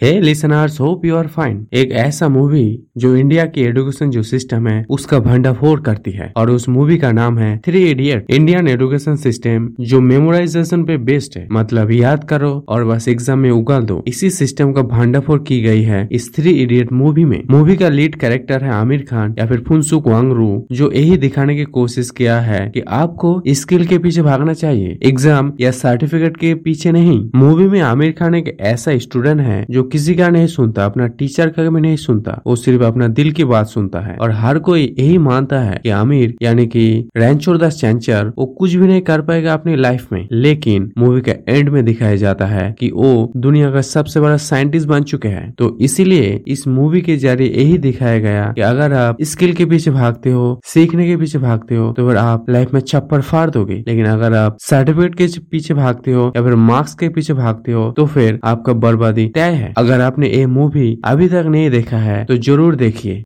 Hey listeners hope you are fine एक ऐसा movie जो इंडिया की एजुकेशन जो सिस्टम है, उसका भंडाफोड़ करती है। और उस मूवी का नाम है three idiot Indian education system जो मेमोराइजेशन पे बेस्ड है मतलब याद करो और बस एग्ज़ाम में उगाल दो। इसी सिस्टम का भंडाफोड़ की गई है इस थ्री इडियट मूवी में। मूवी का लीड कैरेक्टर है आमिर खान या फिर फुनसुक वांगरू जो यही दिखाने की कोशिश किया है की कि आपको स्किल के पीछे भागना चाहिए। एग्ज़ाम या सर्टिफिकेट के पीछे नहीं। मूवी में आमिर खान एक ऐसा स्टूडेंट है, जो किसी का नहीं सुनता, अपना टीचर का भी नहीं सुनता, वो सिर्फ़ अपना दिल की बात सुनता है। और हर कोई यही मानता है कि आमिर, यानी कि रैंचोर दास चैंचर वो कुछ भी नहीं कर पाएगा अपनी लाइफ में। लेकिन मूवी के एंड में दिखाया जाता है कि वो दुनिया का सबसे बड़ा साइंटिस्ट बन चुके हैं। तो इसीलिए इस मूवी के ज़रिए यही दिखाया गया कि अगर आप स्किल के पीछे भागते हो, सीखने के पीछे भागते हो तो फिर आप लाइफ में छप्पर फाड़ दोगे। लेकिन अगर आप सर्टिफिकेट के पीछे भागते हो या फिर मार्क्स के पीछे भागते हो तो फिर आपका बर्बादी तय है। अगर आपने ये मूवी अभी तक नहीं देखा है तो ज़रूर देखिए।